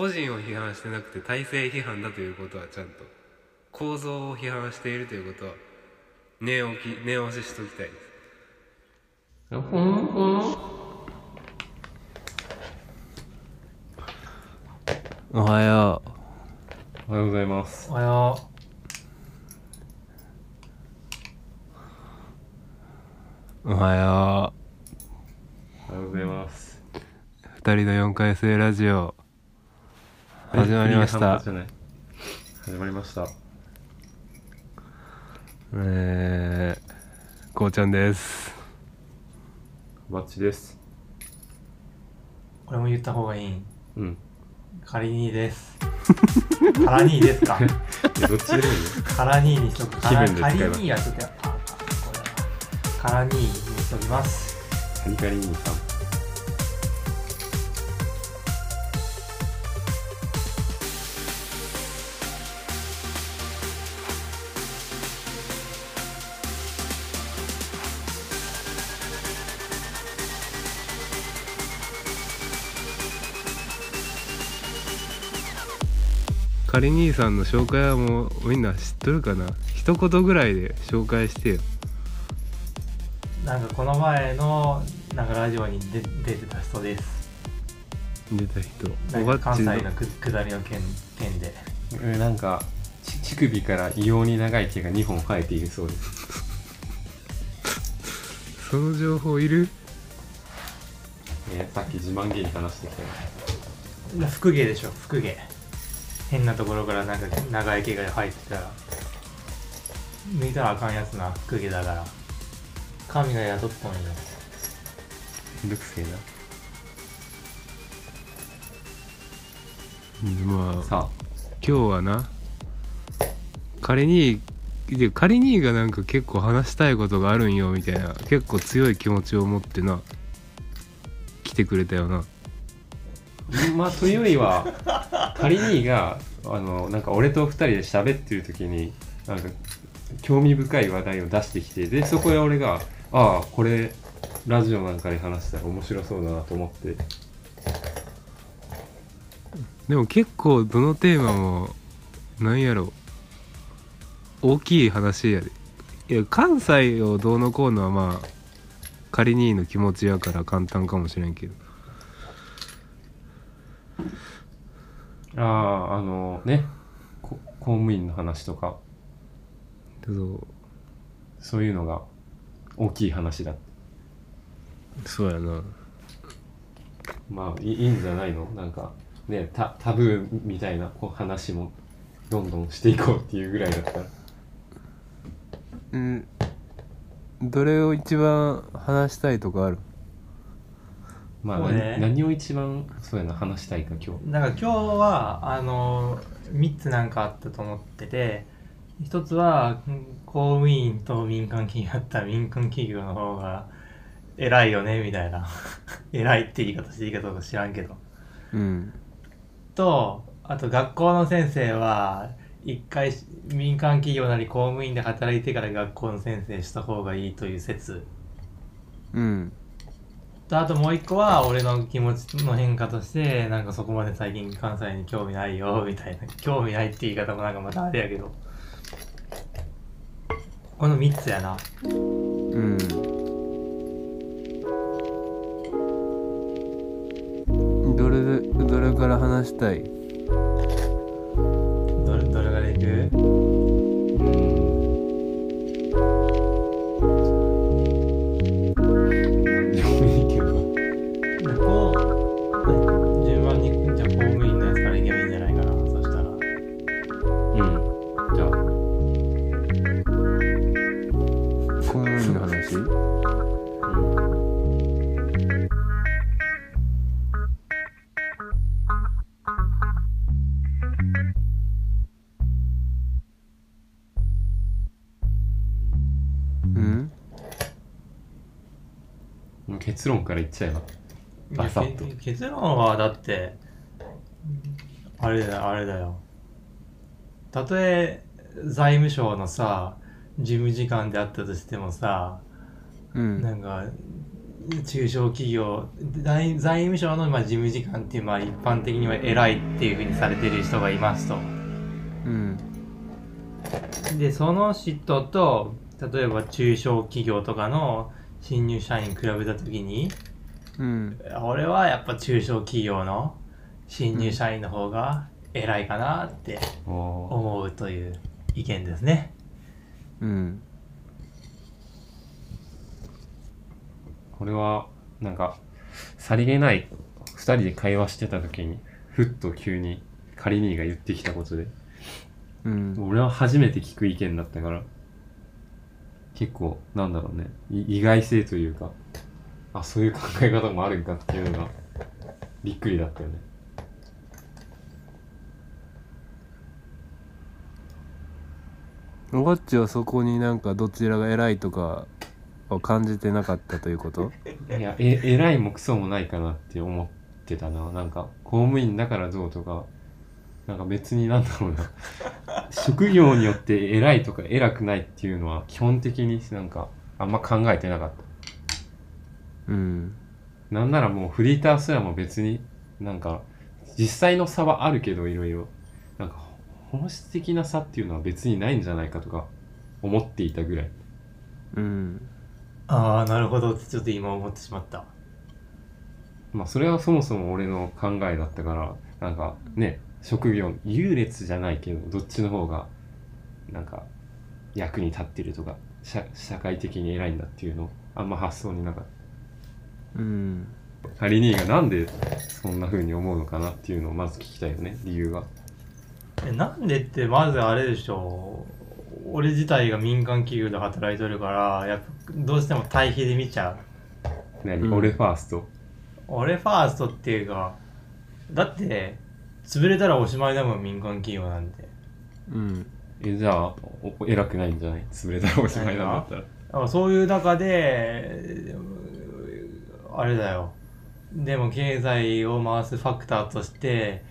個人を批判してなくて体制批判だということはちゃんと構造を批判しているということは念置き念押ししときたいです。おはよおはようございます。おはよう。おはよおはようございます。う二人の4回生ラジオ始まりました。始まりました。えー、こうちゃんです。バッチです。うこれも言った方がいい。うん。カリニーです。カラニーですか。どっちでもいいよ。カラニーにしとく。カラ気分でカリ使えば。ニーはちょっとやっぱあこれだなカラニーにしときます。カリカリ兄さんカリ兄さんの紹介はもうみんな知っとるかな？一言ぐらいで紹介してよ。なんかこの前のなんかラジオに出出てた人です。出た人。なんおばっちのか関西のく下りの県県で。えなんかち乳首から異様に長い毛が2本生えているそうです。その情報いる？えーさっき自慢げに話してきたよ。福毛でしょ福毛変なところからなんか長い毛が生えてたら抜いたらあかんやつな福毛だから。神が宿っとんよめんどくせえなまあさ今日はな仮にで仮にがなんか結構話したいことがあるんよみたいな結構強い気持ちを持ってな来てくれたよな。あまあというよりはカリ兄があのなんか俺と二人で喋ってる時になんか興味深い話題を出してきてでそこで俺が「ああこれラジオなんかで話したら面白そうだな」と思って。でも結構どのテーマもなんやろ。大きい話やで。いや関西をどうのこうのはまあ仮にの気持ちやから簡単かもしれんけど。あああのね。こ公務員の話とか。そう。そういうのが大きい話だ。そうやな。まあいいいいんじゃないの？なんかねタタブーみたいなこう話もどんどんしていこうっていうぐらいだったら。うん。どれを一番話したいとかある？まあ、そうね。な何を一番そうやな話したいか今日。なんか今日はあの3つなんかあったと思ってて一つはうん公務員と民間企業だったら民間企業の方が偉いよねみたいな。偉いって言い方していいかどうか知らんけど。うん。とあと学校の先生は一回民間企業なり公務員で働いてから学校の先生した方がいいという説。うんとあともう一個は俺の気持ちの変化としてなんかそこまで最近関西に興味ないよみたいな。興味ないって言い方もなんかまたあれやけど。この3つやな。うん。どれでどれから話したい？結論から言っちゃえば。バサッと。結論はだってあれだよあれだよ。たとえ財務省のさ事務次官であったとしてもさ、うん。なんか中小企業財財務省のまあ事務次官っていうまあ一般的には偉いっていうふうにされてる人がいますと。うん。でその人と例えば中小企業とかの新入社員比べた時にうん。俺はやっぱ中小企業の新入社員の方が偉いかなって思うという意見ですね。うん。これはなんかさりげない2人で会話してた時にふっと急にカリニーが言ってきたことでうん。俺は初めて聞く意見だったから結構なんだろうね。い意外性というかあそういう考え方もあるんかっていうのがびっくりだったよね。ゴッチはそこになんかどちらが偉いとかを感じてなかったということ？いやえ偉いもクソもないかなって思ってたな。なんか公務員だからどうとかなんか別になんだろうな。職業によって偉いとか偉くないっていうのは基本的になんかあんま考えてなかった。うん。なんならもうフリーターすらも別になんか実際の差はあるけどいろいろ。なんか本質的な差っていうのは別にないんじゃないかとか思っていたぐらい。うん。ああなるほどってちょっと今思ってしまった。まあそれはそもそも俺の考えだったからなんかね職業優劣じゃないけどどっちの方がなんか役に立ってるとか社社会的に偉いんだっていうのあんま発想になかっうん。たハリニーがなんでそんな風に思うのかなっていうのをまず聞きたいよね。理由が。えなんでってまずあれでしょ俺自体が民間企業で働いてるからやっぱどうしても対比で見ちゃう。何、うん俺ファースト？俺ファーストっていうかだって潰れたらおしまいだもん民間企業なんて。うん。えじゃあおお偉くないんじゃない？潰れたらおしまいなんだったらだからそういう中であれだよ。でも経済を回すファクターとして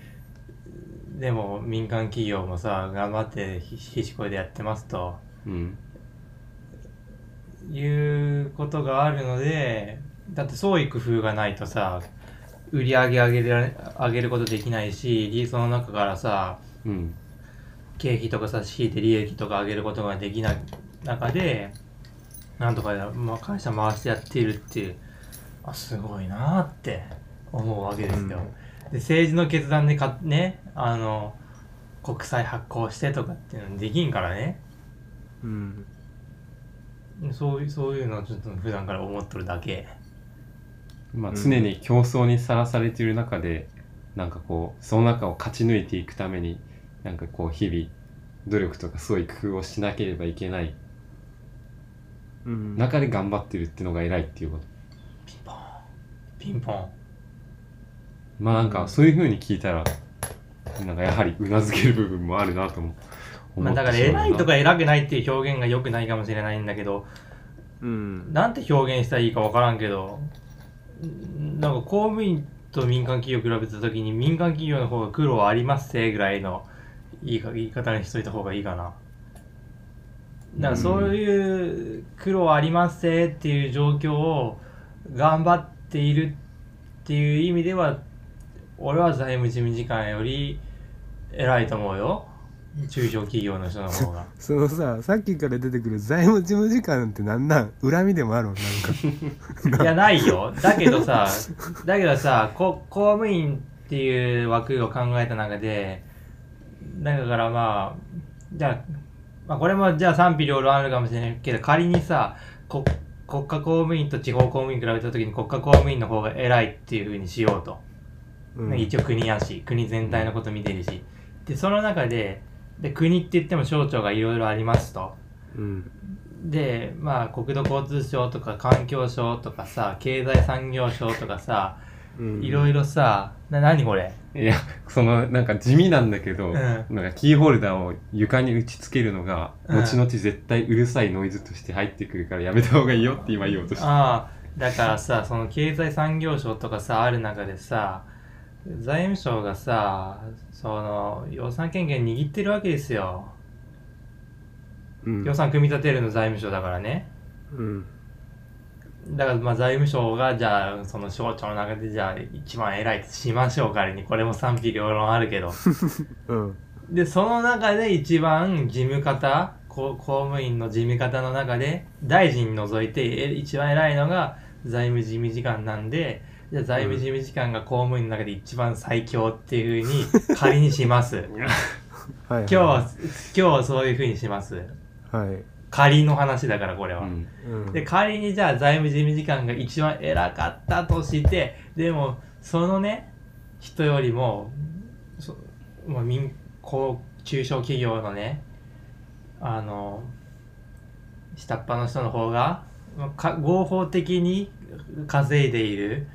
でも民間企業もさ頑張ってひひしこいでやってますと。うん。いうことがあるのでだって創意工夫がないとさ売り上げ上げられ上げることできないしその中からさうん経費とか差し引いて利益とか上げることができない中でなんとか、まあ、会社回してやっているっていうあすごいなーって思うわけですよ。で政治の決断でかねあの国債発行してとかっていうのできんからねうんそういうそういうのをちょっと普段から思っとるだけ。まあ、うん。常に競争にさらされている中で、なんかこうその中を勝ち抜いていくためになんかこう日々努力とか創意工夫をしなければいけない。うん。中で頑張ってるっていうのが偉いっていうこと。ピンポン。ピンポン。まあなんかそういう風に聞いたらなんかやはりうなずける部分もあるなとも思まあ、だから偉いとか偉くないっていう表現が良くないかもしれないんだけどうん。なんて表現したらいいか分からんけどんなんか公務員と民間企業比べた時に民間企業の方が苦労ありますせぐらいの言い言い方にしといた方がいいかな。だからそういう苦労ありますせっていう状況を頑張っているっていう意味では俺は財務事務次官より偉いと思うよ中小企業の人の方が。そのささっきから出てくる財務事務次官ってなんなん？恨みでもあるのなんか いや、ないよ。だけどさ、だけどさ、こ公務員っていう枠を考えた中で、だからまあ、じゃあ、まあこれもじゃあ賛否両論あるかもしれないけど、仮にさ、こ国家公務員と地方公務員比べた時に国家公務員の方が偉いっていうふうにしようと。うん一応国やし、国全体のこと見てるし。で、その中で、で国って言っても省庁がいろいろありますと。うん。でまあ国土交通省とか環境省とかさ経済産業省とかさうん。いろいろさな何これ？いやそのなんか地味なんだけど、ん。なんかキーホルダーを床に打ち付けるのが、うん。後々絶対うるさいノイズとして入ってくるからやめた方がいいよって今言おうとして。ああだからさその経済産業省とかさある中でさ財務省がさその予算権限握ってるわけですよ。うん。予算組み立てるの財務省だからね。うん。だからまあ財務省がじゃあその省庁の中でじゃあ一番偉いとしましょう。仮にこれも賛否両論あるけど。うん。でその中で一番事務方こ公務員の事務方の中で大臣除いてえ一番偉いのが財務事務次官なんでじゃあ財務事務次官が公務員の中で一番最強っていうふうに仮にします。はい。今日は今日はそういうふうにします。はい。仮の話だからこれは、うん。うん。で仮にじゃあ財務事務次官が一番偉かったとしてでもそのね人よりもそまあ、民こう中小企業のねあの下っ端の人の方がまあか合法的に稼いでいる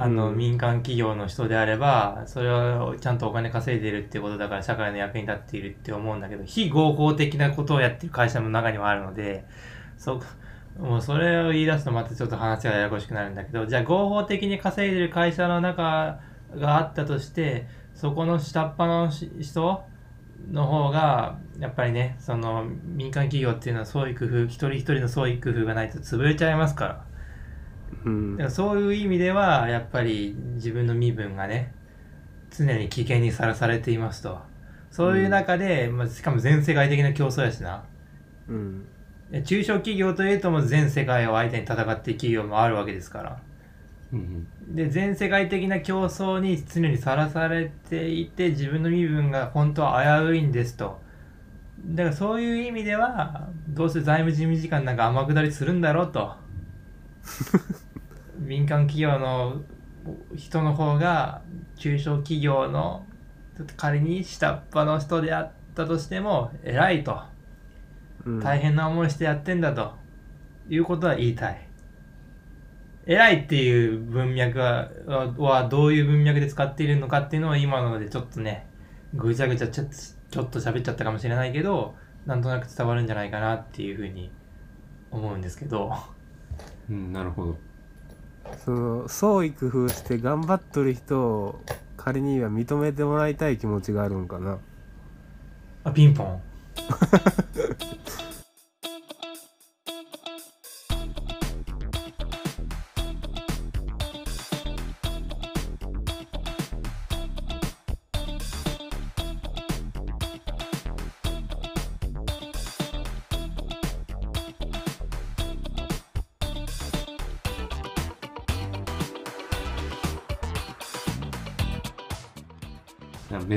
あの、うん民間企業の人であればそれはちゃんとお金稼いでるってことだから社会の役に立っているって思うんだけど非合法的なことをやってる会社の中にはあるのでそもうそれを言い出すとまたちょっと話がややこしくなるんだけどじゃあ合法的に稼いでる会社の中があったとしてそこの下っ端の人の方がやっぱりねその民間企業っていうのは創意工夫一人一人の創意工夫がないと潰れちゃいますから。うん。そういう意味ではやっぱり自分の身分がね常に危険にさらされていますと。そういう中で、まあ、しかも全世界的な競争やしな。うん。で中小企業というともう全世界を相手に戦っている企業もあるわけですから。うん。で全世界的な競争に常にさらされていて自分の身分が本当は危ういんですと。だからそういう意味ではどうせ財務事務次官なんか天下りするんだろうと 民間企業の人の方が中小企業の仮に下っ端の人であったとしても偉いと。うん。大変な思いしてやってんだと。いうことは言いたい。偉いっていう文脈ははどういう文脈で使っているのかっていうのは今のでちょっとねぐちゃぐちゃちょちょっと喋っちゃったかもしれないけどなんとなく伝わるんじゃないかなっていうふうに思うんですけど。うんなるほどその創意工夫して頑張っとる人を仮には認めてもらいたい気持ちがあるんかな。あピンポン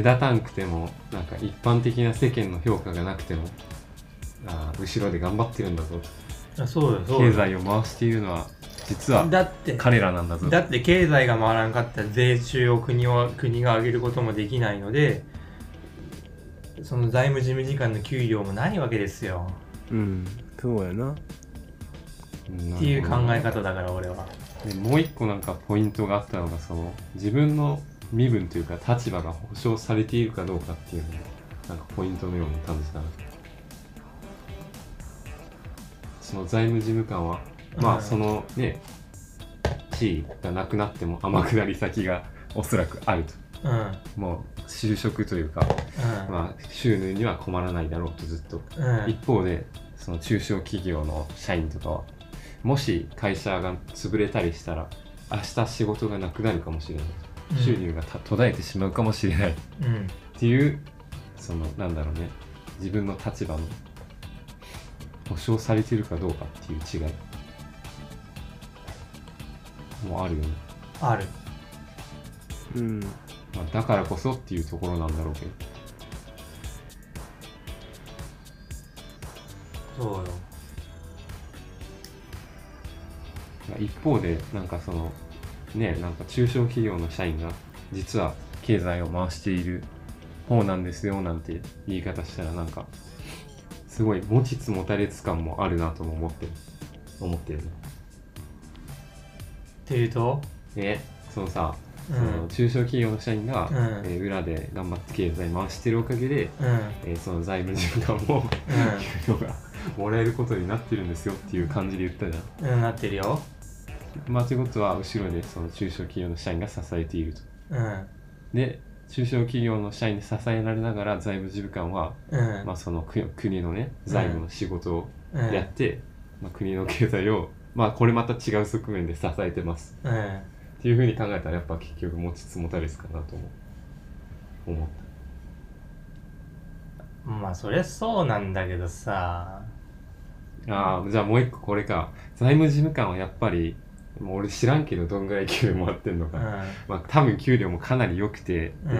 目立たんくてもなんか一般的な世間の評価がなくてもあー後ろで頑張ってるんだぞ。あそうよそう経よ。済を回しているのは実はだって彼らなんだぞ。だって経済が回らんかったら税収を国を国が上げることもできないのでその財務事務次官の給料もないわけですよ。うんそうやな。うん。っていう考え方だから俺は。でもう一個なんかポイントがあったのがその自分の身分というか立場が保障されているかどうかっていうのがなんかポイントのように感じたなその財務事務官はまうんあそのね地位がなくなっても天下り先がおそらくあると。うん。うんもう就職というか、まあ、収入には困らないだろうとずっと。うん。一方でその中小企業の社員とかはもし会社が潰れたりしたら明日仕事がなくなるかもしれない、うん収入がた途絶えてしまうかもしれない。っうん。ていうそのなんだろうね。自分の立場の保障されているかどうかっていう違い。もあるよね、ある。うん。まあ、だからこそっていうところなんだろうけど。そうよ。まあ一方でなんかそのねなんか中小企業の社員が実は経済を回している方なんですよなんて言い方したらなんかすごい持ちつ持たれつ感もあるなとも思ってる思ってるね。っていうと？でそのさ、うん。その中小企業の社員が、うん。えー裏で頑張って経済回してるおかげで、うん。えーその財務事務官も給料がもらえることになってるんですよっていう感じで言ったじゃん。うんなってるよまあということは後ろでその中小企業の社員が支えていると。うん。で中小企業の社員に支えられながら財務事務官は、うん。まあ、その国国のね財務の仕事をうん。やって、まあ、国の経済をまあこれまた違う側面で支えてます。うん。っていうふうに考えたらやっぱ結局持ちつ持たれつかなと思っまあそりゃそうなんだけどさ。あじゃあもう一個これか。財務事務官はやっぱりもう俺知らんけどどんぐらい給料もらってんのか、うん。まあ多分給料もかなり良くて、うん。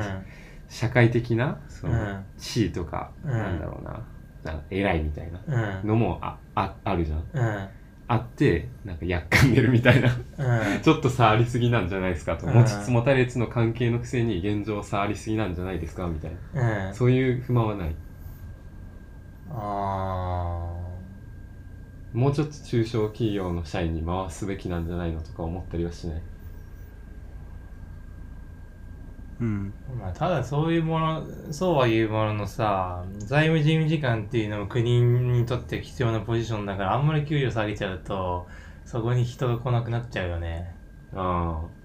社会的なそのうん。地位とか、うん。なんだろうな。な偉いみたいなうん。のもあああるじゃん。うん。あってなんかやっかんでるみたいな。うん。ちょっと差ありすぎなんじゃないですかと、うん持ちつ持たれつの関係のくせに現状差ありすぎなんじゃないですかみたいな。うん。そういう不満はない。あもうちょっと中小企業の社員に回すべきなんじゃないのとか思ったりはしない？うん。ーまあただそういうものそうは言うもののさ財務事務次官っていうのも国にとって必要なポジションだからあんまり給料下げちゃうとそこに人が来なくなっちゃうよね。ああ。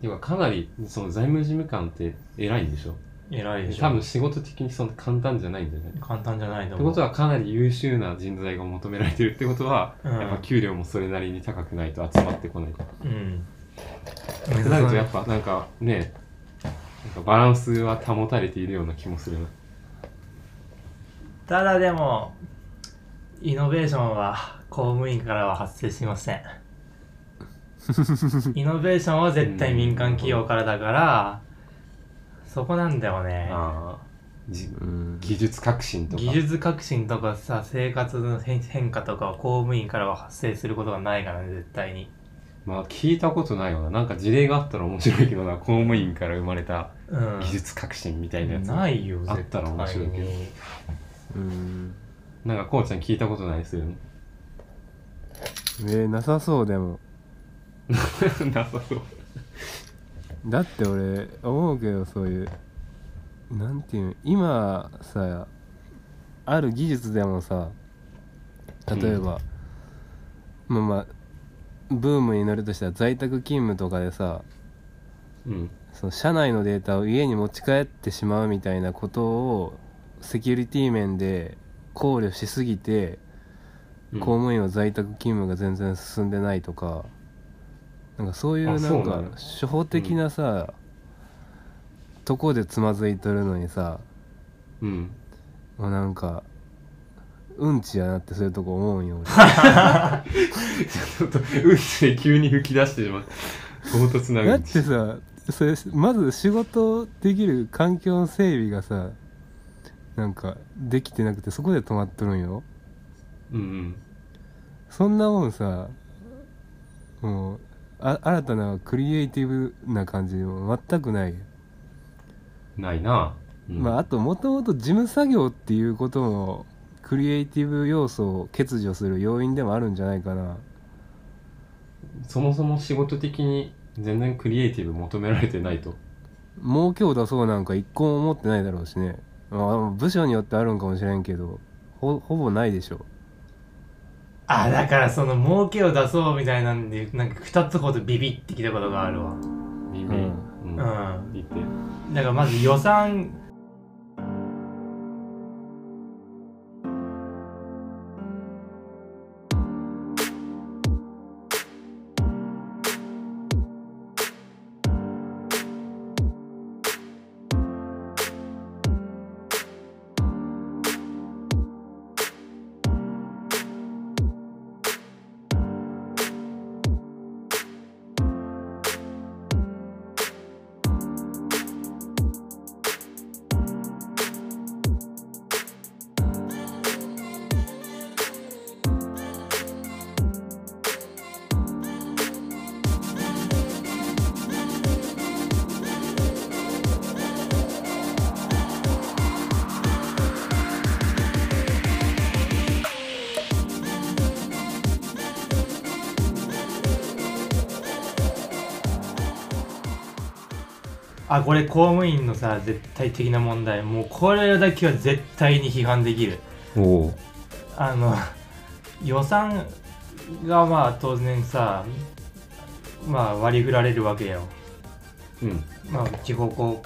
てかかなりその財務事務官って偉いんでしょ？偉いでしょ多分仕事的にそんな簡単じゃないんじゃない簡単じゃないとって思うことはかなり優秀な人材が求められてるってことは、うん。やっぱ給料もそれなりに高くないと集まってこないうん。ってなるとやっぱなんかねなんかバランスは保たれているような気もするな。ただでもイノベーションは公務員からは発生しません。イノベーションは絶対民間企業からだからそこなんだよね。あ技術革新とか。技術革新とかさ生活の変変化とかは公務員からは発生することがないからね絶対に。まあ聞いたことないよな。なんか事例があったら面白いけどな。公務員から生まれたうん。技術革新みたいなやつ、ないよあったら面白いけど。絶対に。うん。なんかこうちゃん聞いたことないするのえー、なさそうでも。なさそうだって俺思うけどそういうなんていうの今さある技術でもさ例えば、まあまあブームに乗るとしたら在宅勤務とかでさうん。その社内のデータを家に持ち帰ってしまうみたいなことをセキュリティ面で考慮しすぎて、うん。公務員は在宅勤務が全然進んでないとかなんかそういうあなんか初歩的なさ、とこでつまずいとるのにさうん。もうなんかうんちやなってそういうとこ思うんよ俺。ちょっとうんちで急に吹き出してしまう。唐突なだってさそれまず仕事できる環境の整備がさなんかできてなくてそこで止まっとるんよ。うんうん。そんなもんさもうあ新たなクリエイティブな感じも全くない、ないな、うん。まああともともと事務作業っていうこともクリエイティブ要素を欠如する要因でもあるんじゃないかな。そもそも仕事的に全然クリエイティブ求められてないと。儲けを出そうなんか一個も思ってないだろうしね、まあ、部署によってあるんかもしれんけどほほぼないでしょあだからその儲けを出そうみたいなんでなんか2つほどビビってきたことがあるわ。耳うん。うん。うん。言って。だからまず予算あこれ公務員のさ絶対的な問題。もうこれだけは絶対に批判できる。おおあの予算がまあ当然さまあ割り振られるわけよ。うん。まあ地方公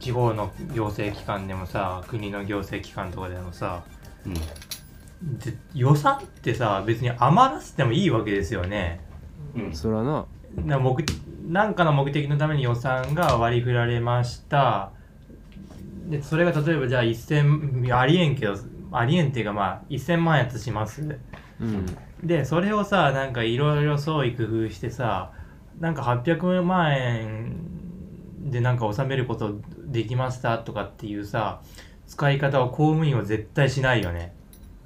地方の行政機関でもさ国の行政機関とかでもさうん。で予算ってさ別に余らせてもいいわけですよね。うん。そらな。な目なんかの目的のために予算が割り振られました。でそれが例えばじゃあ1000ありえんけどありえんっていうかまあ1000万円とします。うん。でそれをさなんかいろいろ創意工夫してさなんか800万円でなんか収めることできましたとかっていうさ使い方は公務員は絶対しないよね。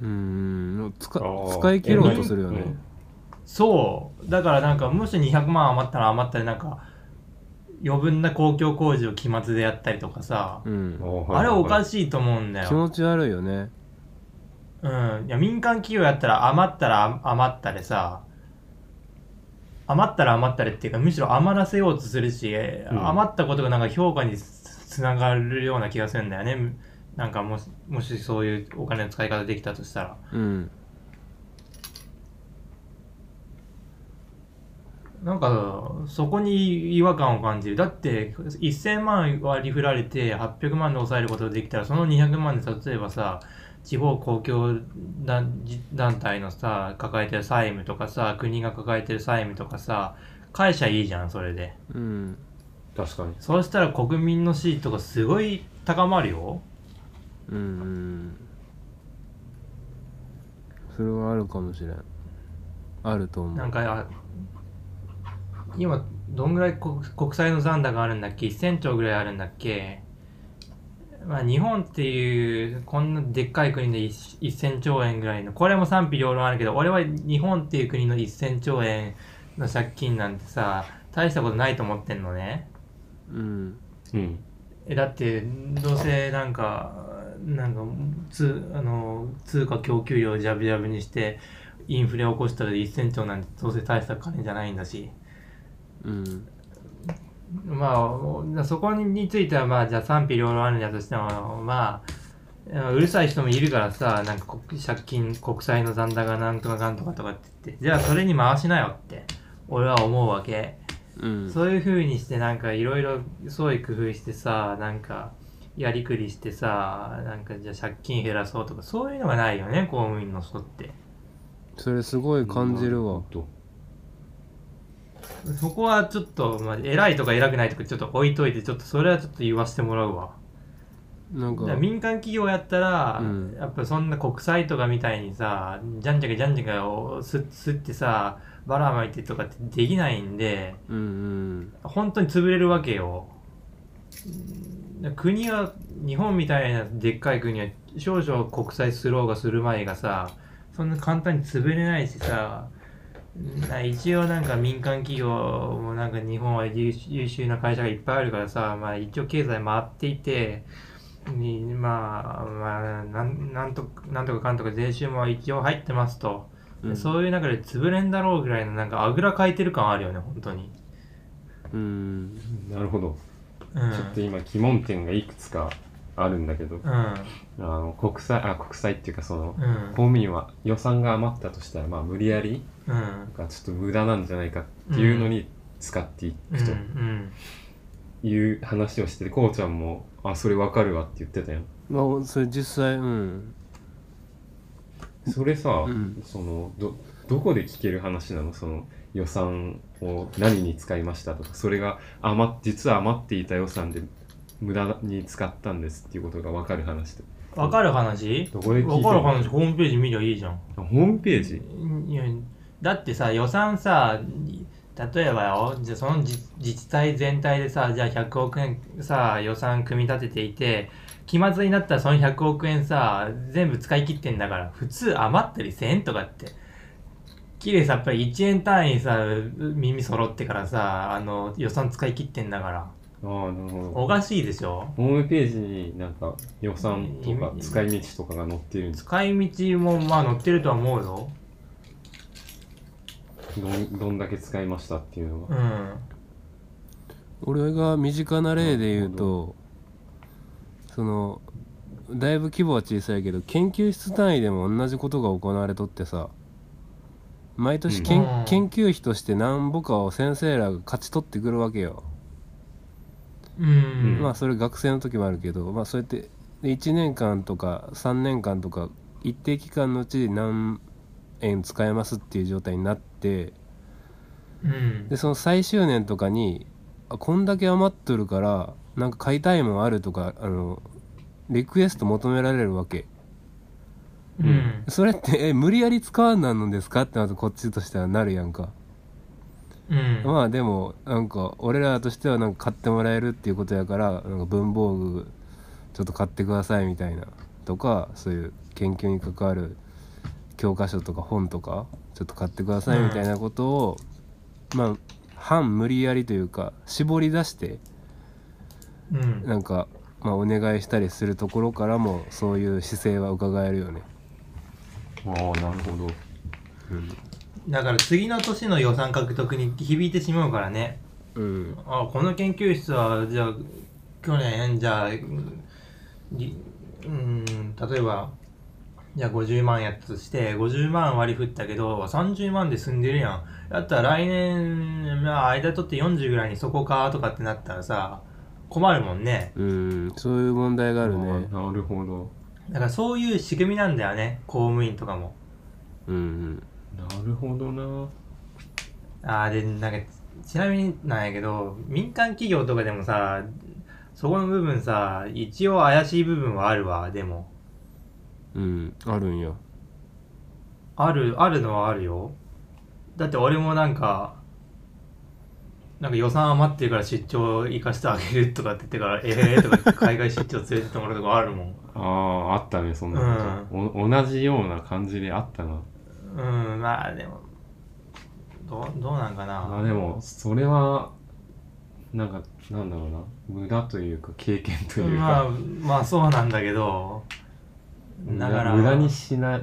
うん。使使い切ろうとするよね。うんそう。だからなんかもし200万余ったら余ったらなんか余分な公共工事を期末でやったりとかさ、うん。あれおかいしいと思うんだよ、気持ち悪いよね。うん、いや民間企業やったら余ったら余ったでさ余ったら余ったでっていうかむしろ余らせようとするし、ん。余ったことがなんか評価につつながるような気がするんだよね。なんかもしもしそういうお金の使い方できたとしたら。うんなんかそこに違和感を感じる。だって1000万割り振られて800万で抑えることができたらその200万で例えばさ地方公共団団体のさ抱えてる債務とかさ国が抱えてる債務とかさ返しゃいいじゃんそれで。うん。確かに。そうしたら国民の支持とかすごい高まるよ。うんうんそれはあるかもしれん。あると思う。なんかあ今どんぐらい国国債の残高があるんだっけ？1000兆ぐらいあるんだっけ？まあ日本っていうこんなでっかい国で一1000兆円ぐらいのこれも賛否両論あるけど俺は日本っていう国の1000兆円の借金なんてさ大したことないと思ってんのね。うん。うん。えだってどうせなんかなんかつあの通貨供給量をジャブジャブにしてインフレを起こしたら1000兆なんてどうせ大した金じゃないんだしうん。まあそこについてはまあじゃあ賛否両論あるんだとしてもまあうるさい人もいるからさなんか国借金国債の残高がなんとかかんとかとかって言ってじゃあそれに回しなよって俺は思うわけ。うん。そういう風にしてなんかいろいろ創意工夫してさなんかやりくりしてさなんかじゃあ借金減らそうとかそういうのがないよね公務員の人って。それすごい感じるわ。なほどそこはちょっと、まあ、偉いとか偉くないとかちょっと置いといてちょっとそれはちょっと言わせてもらうわ。なんかだから民間企業やったら、うん。やっぱそんな国債とかみたいにさじゃんじゃかじゃんじゃかをすすってさばらまいてとかってできないんでうんうん。本当に潰れるわけよ。うん国は日本みたいなでっかい国は少々国際スローがする前がさそんな簡単に潰れないしさな一応なんか民間企業もなんか日本は優秀優秀な会社がいっぱいあるからさ、まあ、一応経済回っていてにまあまあなんなんとなんとかかんとか税収も一応入ってますと、うん。そういう中で潰れんだろうぐらいのなんかあぐらかいてる感あるよね本当に。うん。なるほど、うん。ちょっと今疑問点がいくつかあるんだけど、うん。あの国債あ国債っていうかその、うん。公務員は予算が余ったとしたらまあ無理やりうん。なんかちょっと無駄なんじゃないかっていうのに使っていうんくとうん。いう話をしてて、こうちゃん。もあそれわかるわって言ってたよまあそれ実際うん。それさ、うん。そのどどこで聞ける話なのその予算を何に使いましたとかそれが余っ実は余っていた予算で無駄に使ったん。ですっていうことが分かる話ってわかる話どこで聞いてわかる話ホームページ見りゃいいじゃん。あホームページいやだってさ予算さ例えばよじゃあその自自治体全体でさじゃあ100億円さ予算組み立てていて期末になったらその100億円さ全部使い切ってんだから普通余ったりせんとかって。綺麗さっぱり1円単位さ耳揃ってからさあの予算使い切ってんだから。ああなるほど。おかしいでしょ？ホームページになんか予算とかうん使い道とかが載ってるんです使い道もまあ載ってるとは思うよどんどんだけ使いましたっていうのがうん。俺が身近な例で言うとそのだいぶ規模は小さいけど研究室単位でも同じことが行われとってさ毎年けん、うん。研究費として何ぼかを先生らが勝ち取ってくるわけよ、うん。まあそれ学生の時もあるけどまあそうやって1年間とか3年間とか一定期間のうち何円使えますっていう状態になってうん。でその最終年とかにあこんだけ余っとるからなんか買いたいもんあるとかあのリクエスト求められるわけ。うん。それってえ無理やり使わんなんのですかってまずこっちとしてはなるやんか。うん。まあでもなんか俺らとしてはなんか買ってもらえるっていうことやからなんか文房具ちょっと買ってくださいみたいなとかそういう研究に関わる教科書とか本とかちょっと買ってくださいみたいなことを、まあ半無理やりというか絞り出してうん。なんか、まあ、お願いしたりするところからもそういう姿勢は伺えるよね。ああなるほど。うん。だから次の年の予算獲得に響いてしまうからね。うん。あこの研究室はじゃあ去年じゃあうん例えばじゃあ50万やったとして50万割り振ったけど30万で済んでるやん。だったら来年まあ間取って40ぐらいにそこかとかってなったらさ困るもんね。うんそういう問題があるね。なるほど。だからそういう仕組みなんだよね公務員とかも。うんうん。なるほどな。ああでなんかちなみになんやけど民間企業とかでもさそこの部分さ一応怪しい部分はあるわでもうん。あるんや。あるあるのはあるよ。だって俺もなんかなんか予算余ってるから出張行かせてあげるとかって言ってからえ えー、とか言って海外出張連れてってもらうとかあるもん。あああったねそんなこと、お同じような感じであったな。うんまあでもどうどうなんかな。まあでもそれはなんかなんだろうな。無駄というか経験というまあか、まあそうなんだけどだから。無駄にしな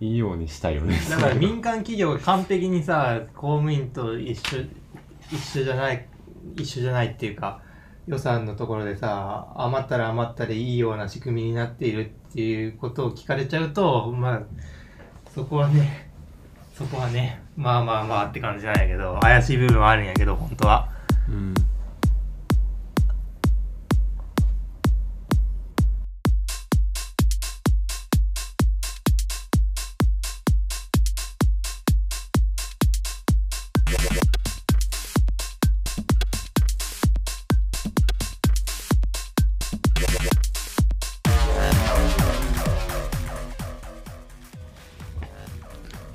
いようにしたいよね。だから民間企業が完璧にさ公務員と一緒一緒じゃない一緒じゃないっていうか予算のところでさ余ったら余ったでいいような仕組みになっているっていうことを聞かれちゃうとまあそこはねそこはねまあまあまあって感じなんやけど怪しい部分はあるんやけど本当は。うん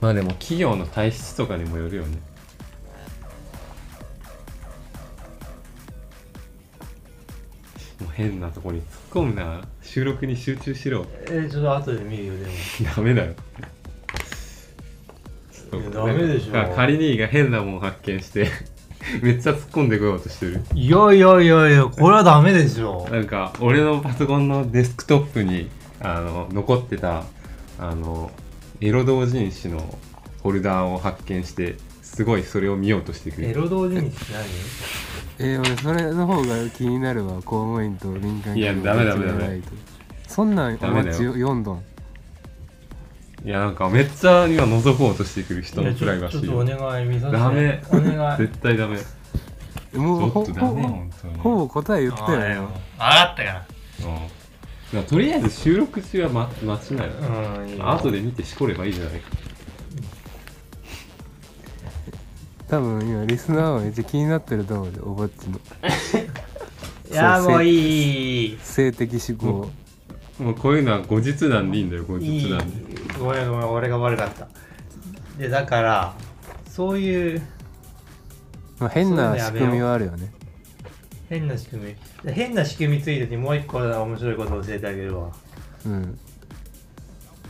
まあでも企業の体質とかにもよるよね。もう変なとこに突っ込むな。収録に集中しろ。えー、ちょっと後で見るよでも。ダメだよ。いやダメでしょ。仮にが変なもん発見して めっちゃ突っ込んでこようとしてる。いやいやいやいやこれはダメでしょ。なんか俺のパソコンのデスクトップにあの残ってたあのエロ同人誌のフォルダーを発見してすごいそれを見ようとしてくる。エロ同人誌って えー、俺それの方が気になるわ公務員と民間いやダメダメダメ。そんなんお待ち読んどんいやなんかめっちゃ今覗こうとしてくる人の何プライバシちょっとおー願い見させて。ダメ。お願い。絶対ダメ。ち もうほょっとダメほほぼ答え言ったよ。分かったかうんだからとりあえず収録中はま待ちなうんいいよ後で見てしこればいいじゃないか。多分今リスナーはめっちゃ気になってると思うでおばっちの。いやそうもういい。性的思考。もうこういうのは後日談でいいんだよ後いい日談で。ごめんごめん俺が悪かった。でだからそういうまあ、変な仕組みはあるよね変な仕組み。変な仕組みついててもう一個面白いことを教えてあげるわ。うん。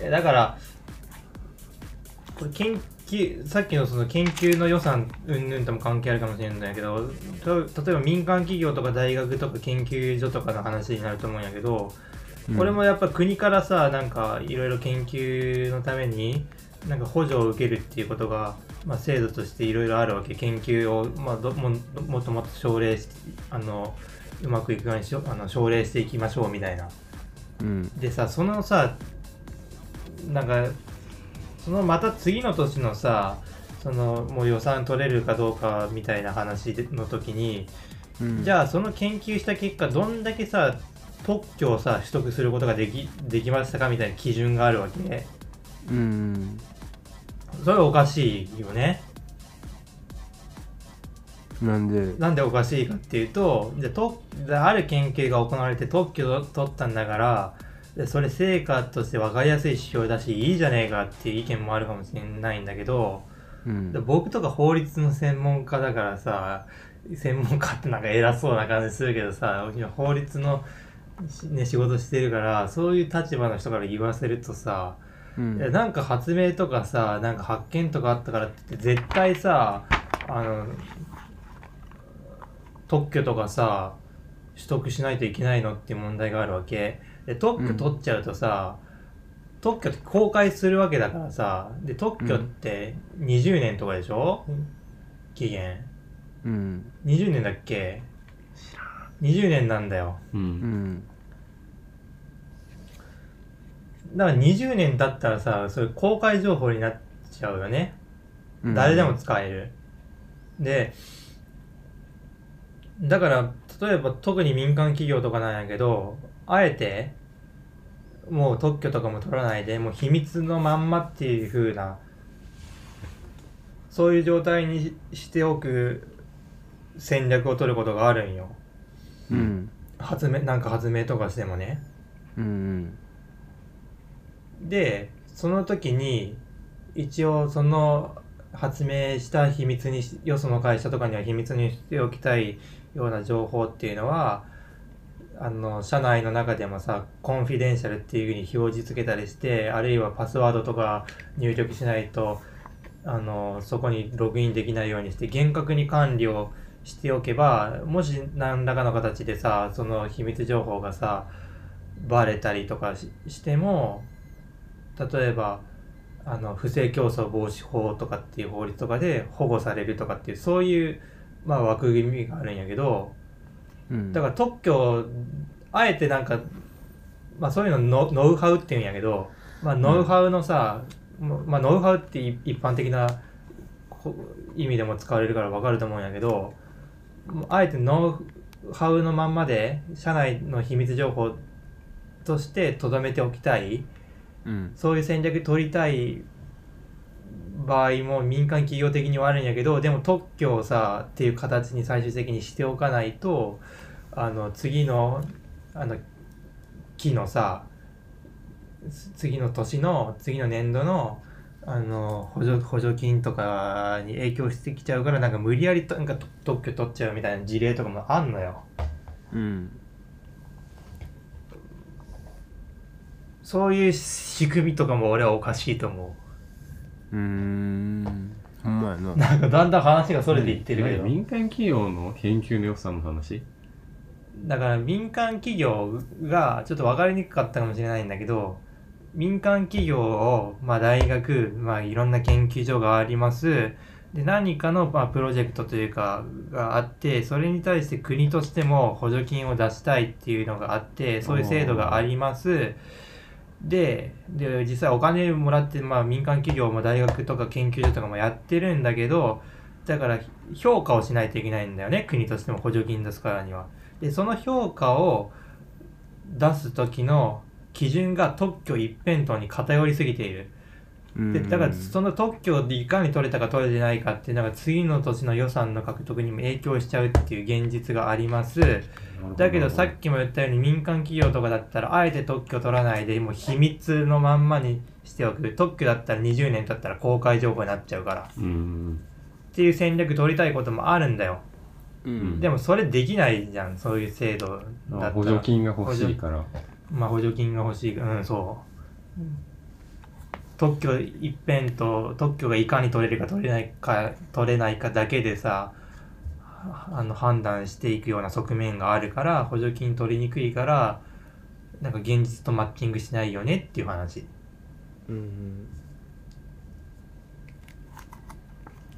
えだからこれ研究さっきのその研究の予算うんぬんとも関係あるかもしれないんだけどと例えば民間企業とか大学とか研究所とかの話になると思うんやけど、これもやっぱ国からさなんかいろいろ研究のためになんか補助を受けるっていうことが、まあ、制度としていろいろあるわけ。研究を、まあ、どももっともっと奨励しあのうまくいくようにしあの奨励していきましょうみたいな。うん。でさそのさなんかそのまた次の年のさそのもう予算取れるかどうかみたいな話での時に、うん。じゃあその研究した結果どんだけさ特許をさ取得することができできましたかみたいな基準があるわけ。うんそれおかしいよね。なんで？なんでおかしいかっていうとじゃあとあある研究が行われて特許を取ったんだからでそれ成果として分かりやすい指標だしいいじゃねえかっていう意見もあるかもしれないんだけどうん。で僕とか法律の専門家だからさ専門家ってなんか偉そうな感じするけどさ法律の、ね、仕事してるからそういう立場の人から言わせるとさ、うん。なんか発明とかさなんか発見とかあったからって言って絶対さあの特許とかさ取得しないといけないのっていう問題があるわけ。で特許取っちゃうとさ、特許って公開するわけだからさで特許って20年とかでしょ、期限。うん。20年だっけ？20年なんだよ。ううんんだから20年経ったらさそれ公開情報になっちゃうよねうん誰でも使える。で、だから、例えば特に民間企業とかなんやけど、あえて、もう特許とかも取らないで、もう秘密のまんまっていう風な、そういう状態にしておく戦略を取ることがあるんよ。うん発明、なんか発明とかしてもね。うんでその時に一応その発明した秘密によその会社とかには秘密にしておきたいような情報っていうのはあの社内の中でもさコンフィデンシャルっていうふうに表示つけたりしてあるいはパスワードとか入力しないとあのそこにログインできないようにして厳格に管理をしておけばもし何らかの形でさその秘密情報がさバレたりとかししても例えばあの不正競争防止法とかっていう法律とかで保護されるとかっていうそういう、まあ、枠組みがあるんやけどうん。だから特許をあえてなんか、まあ、そういうのノノウハウっていうんやけど、まあ、ノウハウのさ、まあ、ノウハウって一一般的なこ意味でも使われるから分かると思うんやけどあえてノウハウのまんまで社内の秘密情報として留めておきたいうんそういう戦略取りたい場合も民間企業的にはあるんやけどでも特許をさっていう形に最終的にしておかないとあの次のあの期のさつ次の年の次の年度のあの補助補助金とかに影響してきちゃうからなんか無理やりとなんかと特許取っちゃうみたいな事例とかもあんのよ。うんそういう仕組みとかも俺はおかしいと思う。ーん。ほんまやな。う。なんかだんだん話がそれていってるけど。何民間企業の研究の予算の話？だから民間企業がちょっと分かりにくかったかもしれないんだけど民間企業を、まあ、大学、まあ、いろんな研究所があります。で何かの、まあ、プロジェクトというかがあってそれに対して国としても補助金を出したいっていうのがあってそういう制度がありますでで実際お金もらって、まあ、民間企業も大学とか研究所とかもやってるんだけどだから評価をしないといけないんだよね国としても補助金出すからには。でその評価を出す時の基準が特許一辺倒に偏りすぎている。でだからその特許でいかに取れたか取れてないかっていうのが次の年の予算の獲得にも影響しちゃうっていう現実がありますだけどさっきも言ったように民間企業とかだったらあえて特許取らないでもう秘密のまんまにしておく。特許だったら20年経ったら公開情報になっちゃうから。うんっていう戦略取りたいこともあるんだよ。うん。でもそれできないじゃんそういう制度だったら。あ補助金が欲しいから。まあ補助金が欲しい。うんそう。特許一辺と特許がいかに取れるか取れないか取れないかだけでさあの判断していくような側面があるから補助金取りにくいからなんか現実とマッチングしないよねっていう話。うん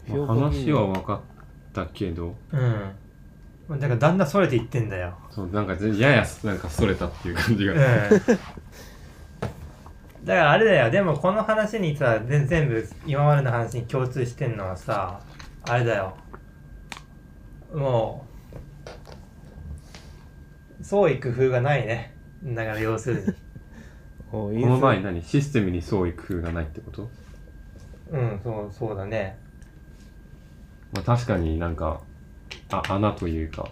まあ話は分かったけど。うん。だからだんだんそれていってんだよ。そうなんかぜややなんかそれたっていう感じが。うん。だからあれだよ。でもこの話にさ全全部今までの話に共通してんのはさあれだよもう創意工夫がないね。だから要するに。ここの場合何？システムに創意工夫がないってこと？うんそうそうだね。まあ確かになんかあ穴というか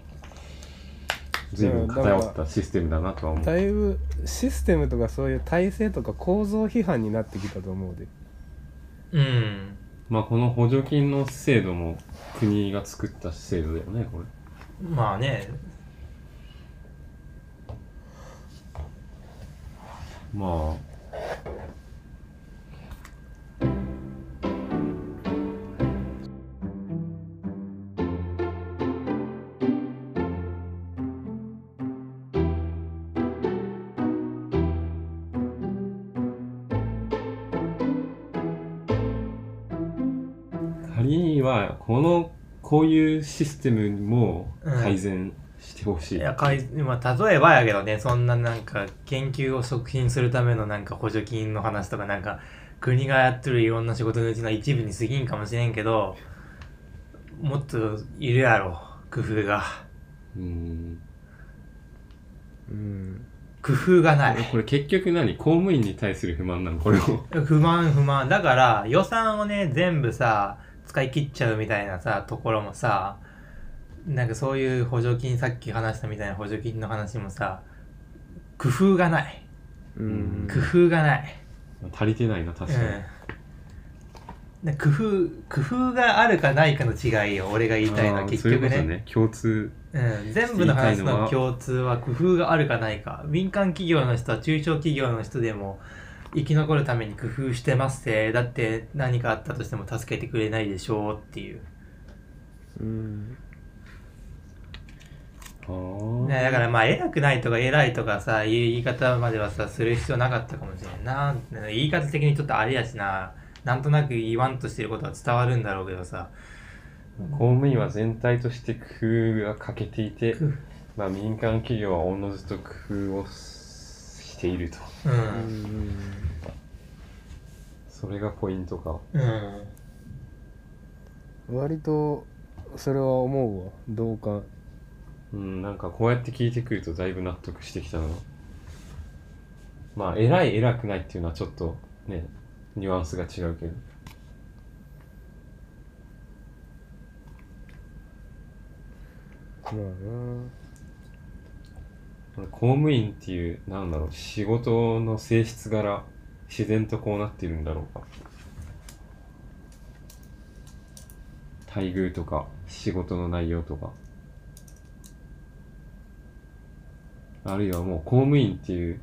随分偏ったシステムだなとは思う。だいぶシステムとかそういう体制とか構造批判になってきたと思うで。うん。まあこの補助金の制度も国が作った制度だよねこれ。まあね。まあこのこういうシステムも改善してほしい、いやかい、まあ、例えばやけどねそんななんか研究を促進するためのなんか補助金の話とかなんか国がやってるいろんな仕事のうちの一部に過ぎんかもしれんけどもっといるやろ工夫が。うん。うん。工夫がない。これ結局何？公務員に対する不満なのこれを。不満不満。だから予算をね全部さ使い切っちゃうみたいなさところもさなんかそういう補助金さっき話したみたいな補助金の話もさ工夫がない。うん。工夫がない。足りてないな確かに、うん、で工夫工夫があるかないかの違いよ俺が言いたいのは結局ね。ね。共通。うん、全部の話の共通は工夫があるかないか。民間企業の人は中小企業の人でも生き残るために工夫してますって。だって何かあったとしても助けてくれないでしょうっていう、うん。あー。ね、だからまあ偉くないとか偉いとかさいう言い方まではさする必要なかったかもしれんな言い方的にちょっとあれやしな。なんとなく言わんとしてることは伝わるんだろうけどさ。公務員は全体として工夫が欠けていてまあ、民間企業はおのずと工夫をしていると。ううんんそれがポイントか。うん。割とそれは思うわ。同感。うんなんかこうやって聞いてくるとだいぶ納得してきたなまあ偉い偉くないっていうのはちょっとねニュアンスが違うけど。まあな。公務員っていうなんだろう仕事の性質柄自然とこうなってるんだろうか。待遇とか仕事の内容とか。あるいはもう公務員っていう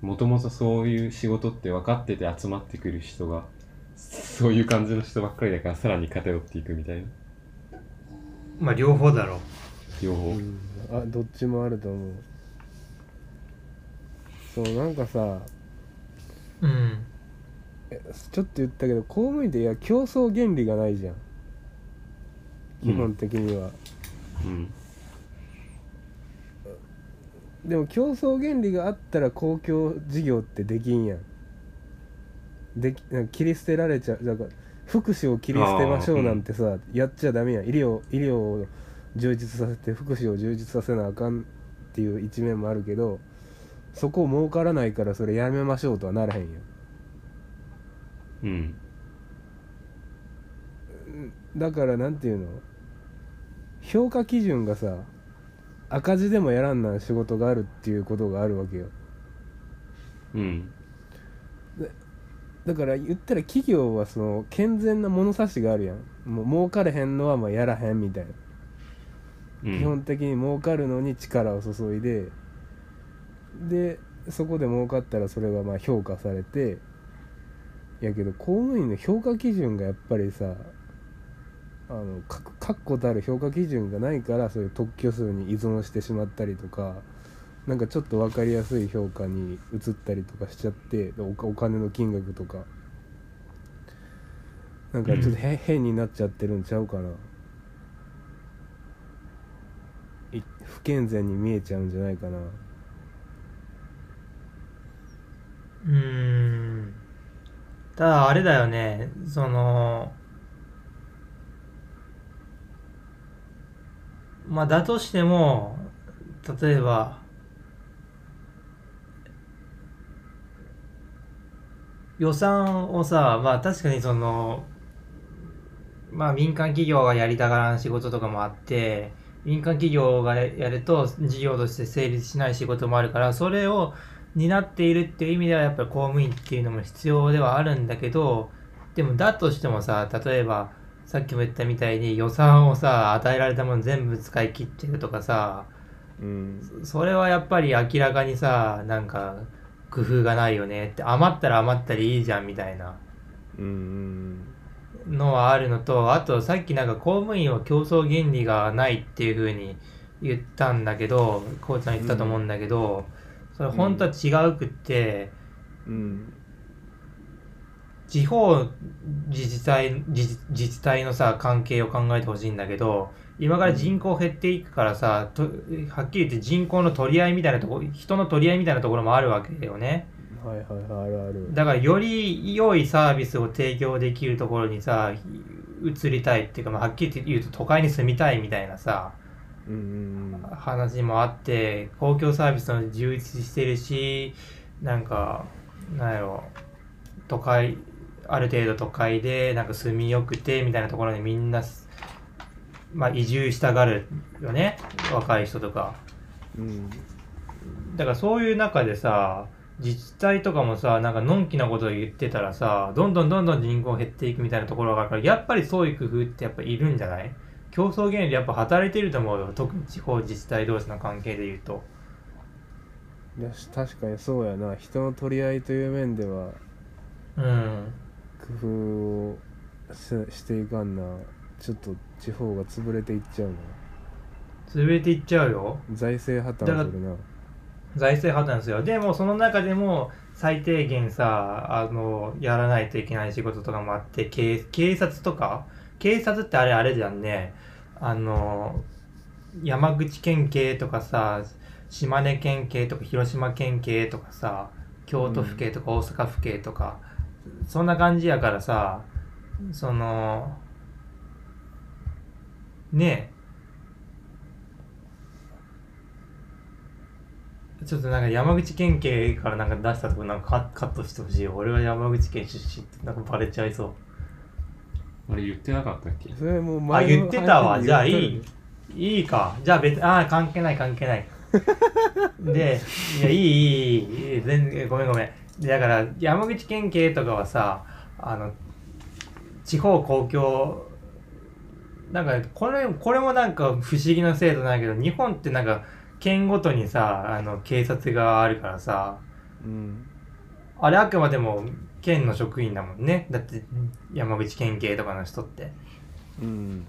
もともとそういう仕事って分かってて集まってくる人がそういう感じの人ばっかりだからさらに偏っていくみたいな。まあ両方だろ両方。うん。あどっちもあると思う。そうなんかさううん。えちょっと言ったけど公務員っていや競争原理がないじゃん。基本的には、うん。でも競争原理があったら公共事業ってできんやん。できなんか切り捨てられちゃうだから福祉を切り捨てましょうなんてさ、やっちゃダメやん。医療医療を充実させて福祉を充実させなあかんっていう一面もあるけどそこ儲からないからそれやめましょうとはならへんやんうん。だからなんていうの？評価基準がさ赤字でもやらんなん仕事があるっていうことがあるわけよ。うん。だから言ったら企業はその健全な物差しがあるやん。もう儲かれへんのはまあやらへんみたいな、うん。基本的に儲かるのに力を注いででそこで儲かったらそれがまあ評価されてやけど公務員の評価基準がやっぱりさあの確確固たる評価基準がないからそういう特許数に依存してしまったりとかなんかちょっと分かりやすい評価に移ったりとかしちゃっておお金の金額とか。なんかちょっとへ、変になっちゃってるんちゃうかな。い不健全に見えちゃうんじゃないかなうん。ただ、あれだよね。その、まあ、だとしても、例えば、予算をさ、まあ確かにその、まあ民間企業がやりたがらん仕事とかもあって、民間企業がやると事業として成立しない仕事もあるから、それを担っているっていう意味ではやっぱり公務員っていうのも必要ではあるんだけどでもだとしてもさ例えばさっきも言ったみたいに予算をさ与えられたもの全部使い切ってるとかさうん。それはやっぱり明らかにさなんか工夫がないよねって余ったら余ったりいいじゃんみたいな。うんうん。のはあるのとあとさっきなんか公務員は競争原理がないっていう風に言ったんだけどこうちゃん言ったと思うんだけど、それ本当は違うくって、うん。地方自治体自自治体のさ関係を考えてほしいんだけど今から人口減っていくからさ、とはっきり言って人口の取り合いみたいなとこ人の取り合いみたいなところもあるわけよね。はいはいはいあるある。だからより良いサービスを提供できるところにさ移りたいっていうか、まあ、はっきり言うと都会に住みたいみたいなさ話もあって公共サービスも充実してるしなんかなんやろ都会ある程度都会でなんか住みよくてみたいなところにみんなすまあ移住したがるよね若い人とか。うん。だからそういう中でさ自治体とかもさなんかのんきなことを言ってたらさどんどんどんどん人口減っていくみたいなところがあるからやっぱりそういう工夫ってやっぱいるんじゃない？競争原理やっぱ働いてると思うよ。特に地方自治体同士の関係で言うと。いやし確かにそうやな。人の取り合いという面ではうん。工夫をししていかんな。ちょっと地方が潰れていっちゃうな。潰れていっちゃうよ。財政破綻するな。財政破綻ですよ。でもその中でも最低限さあのやらないといけない仕事とかもあって警警察とか？警察ってあれあれじゃんねあの山口県警とかさ島根県警とか広島県警とかさ京都府警とか大阪府警とか、そんな感じやからさそのねえ。ちょっとなんか山口県警からなんか出したとこなんかカカットしてほしいよ。俺は山口県出身ってなんかバレちゃいそうあれ言ってなかったっけ？それもうあ言ってたわ。じゃあいいいいか。じゃあ別ああ関係ない関係ない。でいやいいいいいいいい全然ごめんごめん。だから山口県警とかはさあの地方公共なんかこれこれもなんか不思議な制度なんやけど日本ってなんか県ごとにさあの警察があるからさうん。あれあくまでも県の職員だもんね。だって山口県警とかの人って。うん。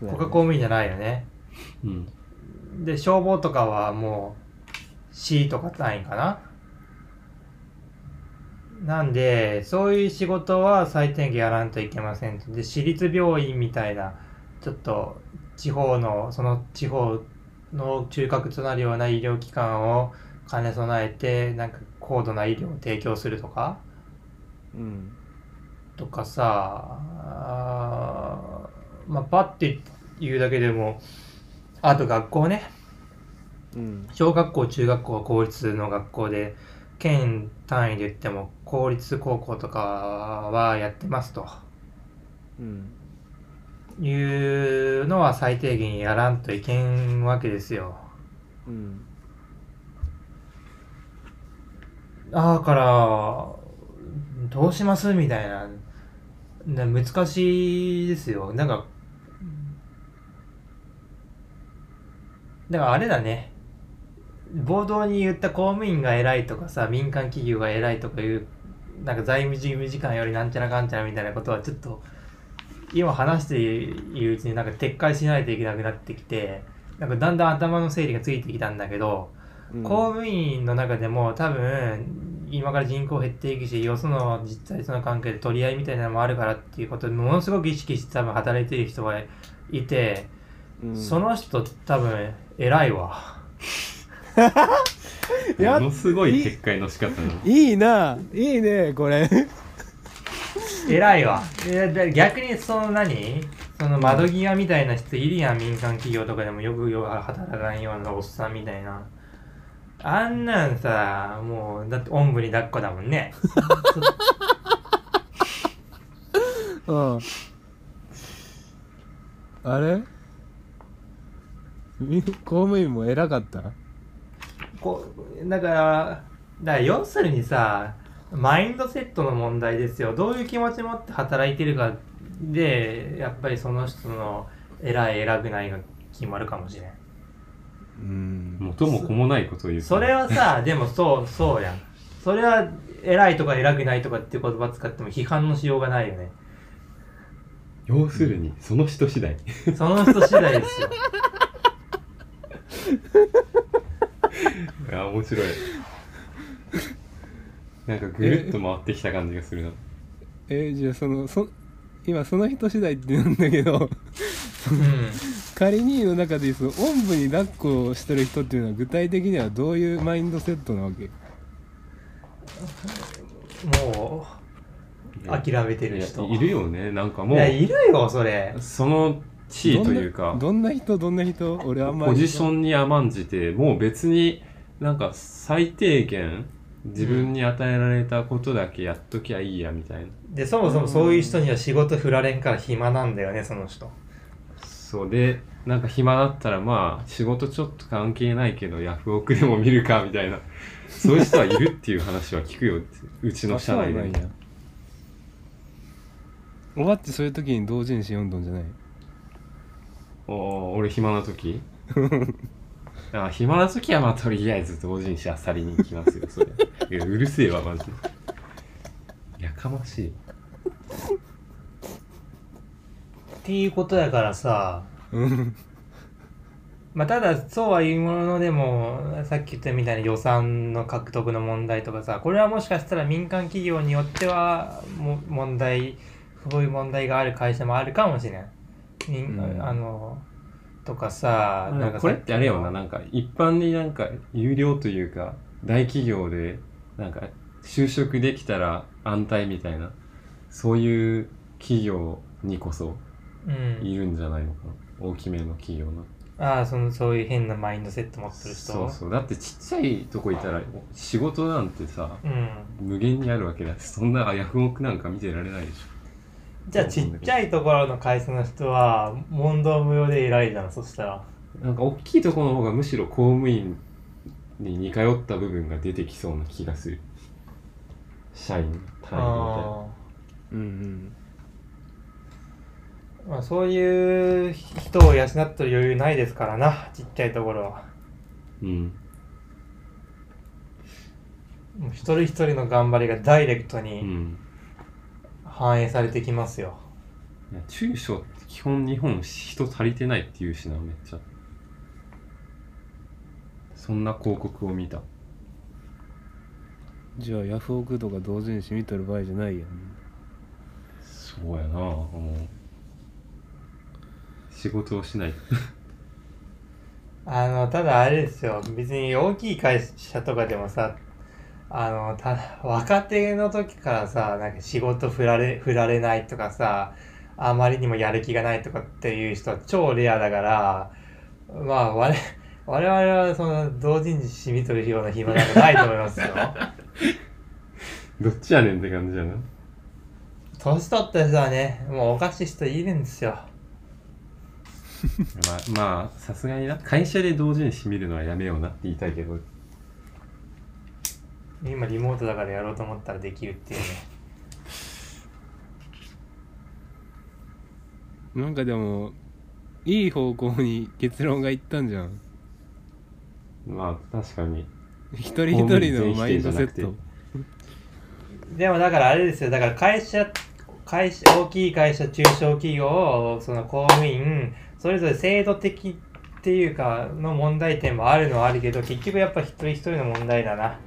国家公務員じゃないよね。うん。で消防とかはもう市とか単位かな。なんでそういう仕事は最低限やらんといけませんと。で私立病院みたいなちょっと地方のその地方の中核となるような医療機関を兼ね備えてなんか高度な医療を提供するとか。うんとかさまあパッて言うだけでもあと学校ね。うん。小学校中学校は公立の学校で県単位で言っても公立高校とかはやってますと。うん。いうのは最低限やらんといけんわけですよ。うん。だからどうします？みたいな。な難しいですよ。なんかだからあれだね。冒頭に言った公務員が偉いとかさ民間企業が偉いとかいうなんか財務事務次官よりなんちゃらかんちゃらみたいなことはちょっと今話しているうちになんか撤回しないといけなくなってきてなんかだんだん頭の整理がついてきたんだけど、うん。公務員の中でも多分今から人口減っていくしよその実際その関係で取り合いみたいなのもあるからっていうことでものすごく意識して多分働いてる人がいて、うん。その人多分偉いわ。やものすごい撤回の仕方な。のいいな。いいねこれ。偉いわ。いやだ逆にその何？その窓際みたいな人いるやん民間企業とかでも。よくよく働かんようなおっさんみたいなあんなんさもうだっておんぶに抱っこだもんね。うん。あれ？み公務員も偉かった？こうだからだから要するにさマインドセットの問題ですよ。どういう気持ち持って働いてるかでやっぱりその人の偉い偉くないが決まるかもしれんうん。元も子もないことを言うそれはさ でもそうそうやん。それは偉いとか偉くないとかっていう言葉使っても批判のしようがないよね。要するにその人次第。その人次第ですよ。いや面白い。なんかぐるっと回ってきた感じがするな。えじゃあそのそ今その人次第って言うんだけど。うん仮にの中でそのおんぶに抱っこをしてる人っていうのは具体的にはどういうマインドセットなわけ？もう諦めてる人。いるよね。なんかもいうやいるよそれ。その地位というか。どんなどんな人？どんな人？俺あんまり。ポジションに甘んじてもう別になんか最低限自分に与えられたことだけやっときゃいいやみたいな、でそもそもそういう人には仕事振られんから暇なんだよねその人そうでなんか暇だったらまあ仕事ちょっと関係ないけどヤフオクでも見るかみたいな。そういう人はいるっていう話は聞くようちの社内であそうなんやおばってそういう時に同人誌読んどんじゃない？おお俺暇な時？あ暇な時はまあとりあえず同人誌あさりに行きますよそれ。うるせえわマジで。やかましいっていうことだからさ。うん。まあただそうはいうもののでもさっき言ったみたいな予算の獲得の問題とかさこれはもしかしたら民間企業によってはも問題そういう問題がある会社もあるかもしれん、みんうん。あのとかさなんかこれってあれよな。なんか一般になんか有料というか大企業でなんか就職できたら安泰みたいなそういう企業にこそ。うんいるんじゃないのかな。大きめの企業の。ああそのそういう変なマインドセット持ってる人。そうそう。だってちっちゃいとこいたら仕事なんてさうん。無限にあるわけだしそんなヤフオクなんか見てられないでしじゃあちっちゃいところの会社の人は問答無用で偉いじゃんそしたら。ょなんか大きいところの方がむしろ公務員に似通った部分が出てきそうな気がする。社員単位みたいな。あうんうん。ーまあそういう人を養ってる余裕ないですからなちっちゃいところは。うん。もう一人一人の頑張りがダイレクトうにん。反映されてきますよ、いや中小って基本日本人足りてないって言うしなめっちゃ。そんな広告を見た。じゃあヤフオクとか同人誌見とる場合じゃないやんそうやなもう仕事をしない。あのただあれですよ。別に大きい会社とかでもさあのた若手の時からさなんか仕事振られ振られないとかさあまりにもやる気がないとかっていう人は超レアだからまあ我我々はその同人誌見とるような暇なんかないと思いますよ。どっちやねんって感じやな。年取った人はねもうおかしい人いるんですよまあ まあさすがにな。会社で同人誌見るのはやめようなって言いたいけど。今リモートだからやろうと思ったらできるっていうね。なんかでもいい方向に結論がいったんじゃん。まあ確かに。一人一人のマインドセット。でもだからあれですよ。だから会社会社大きい会社中小企業その公務員それぞれ制度的っていうかの問題点もあるのはあるけど結局やっぱ一人一人の問題だな。